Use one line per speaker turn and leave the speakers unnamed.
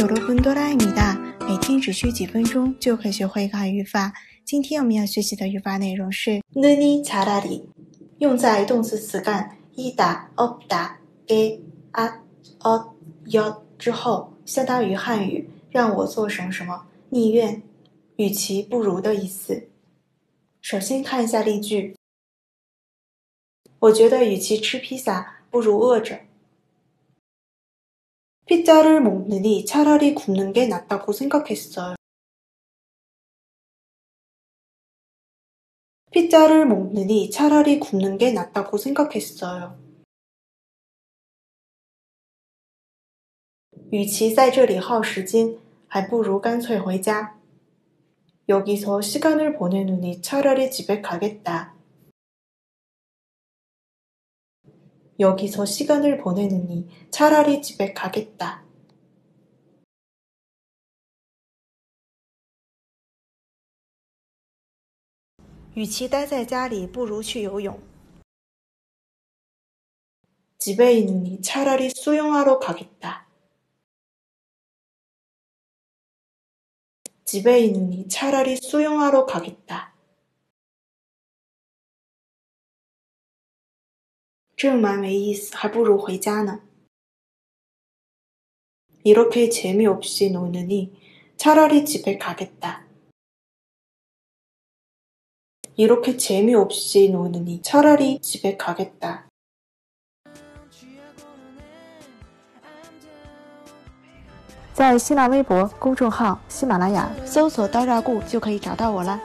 여러분도라입니다每天只需几分钟就可以学会一个汉语法。今天我们要学习的语法内容是느니차라 리， 用在动词词干이다없다게앗엇엿之后，相当于汉语让我做什么什么，宁愿，与其不如的意思。首先看一下例句，我觉得与其吃披萨，不如饿着。 피자를먹느니차라리굶는게낫다고생각했어요 피자를먹느니차라리굶는게낫다고생각했어요与其在这里耗时间，还不如干脆回家。여기서시간을보내느니차라리집에가겠다 여기서 시간을 보내느니 차라리 집에 가겠다. 집에 있느니 차라리 수영하러 가겠다. 집에 있느니 차라리 수영하러 가겠다. 这蛮没意思，还不如回家呢。이렇게재미없이노느니차라리집에가겠다이렇게재미없이노느니차라리집에가겠다在新浪微博公众号“喜马拉雅”搜索“刀扎固”就可以找到我了。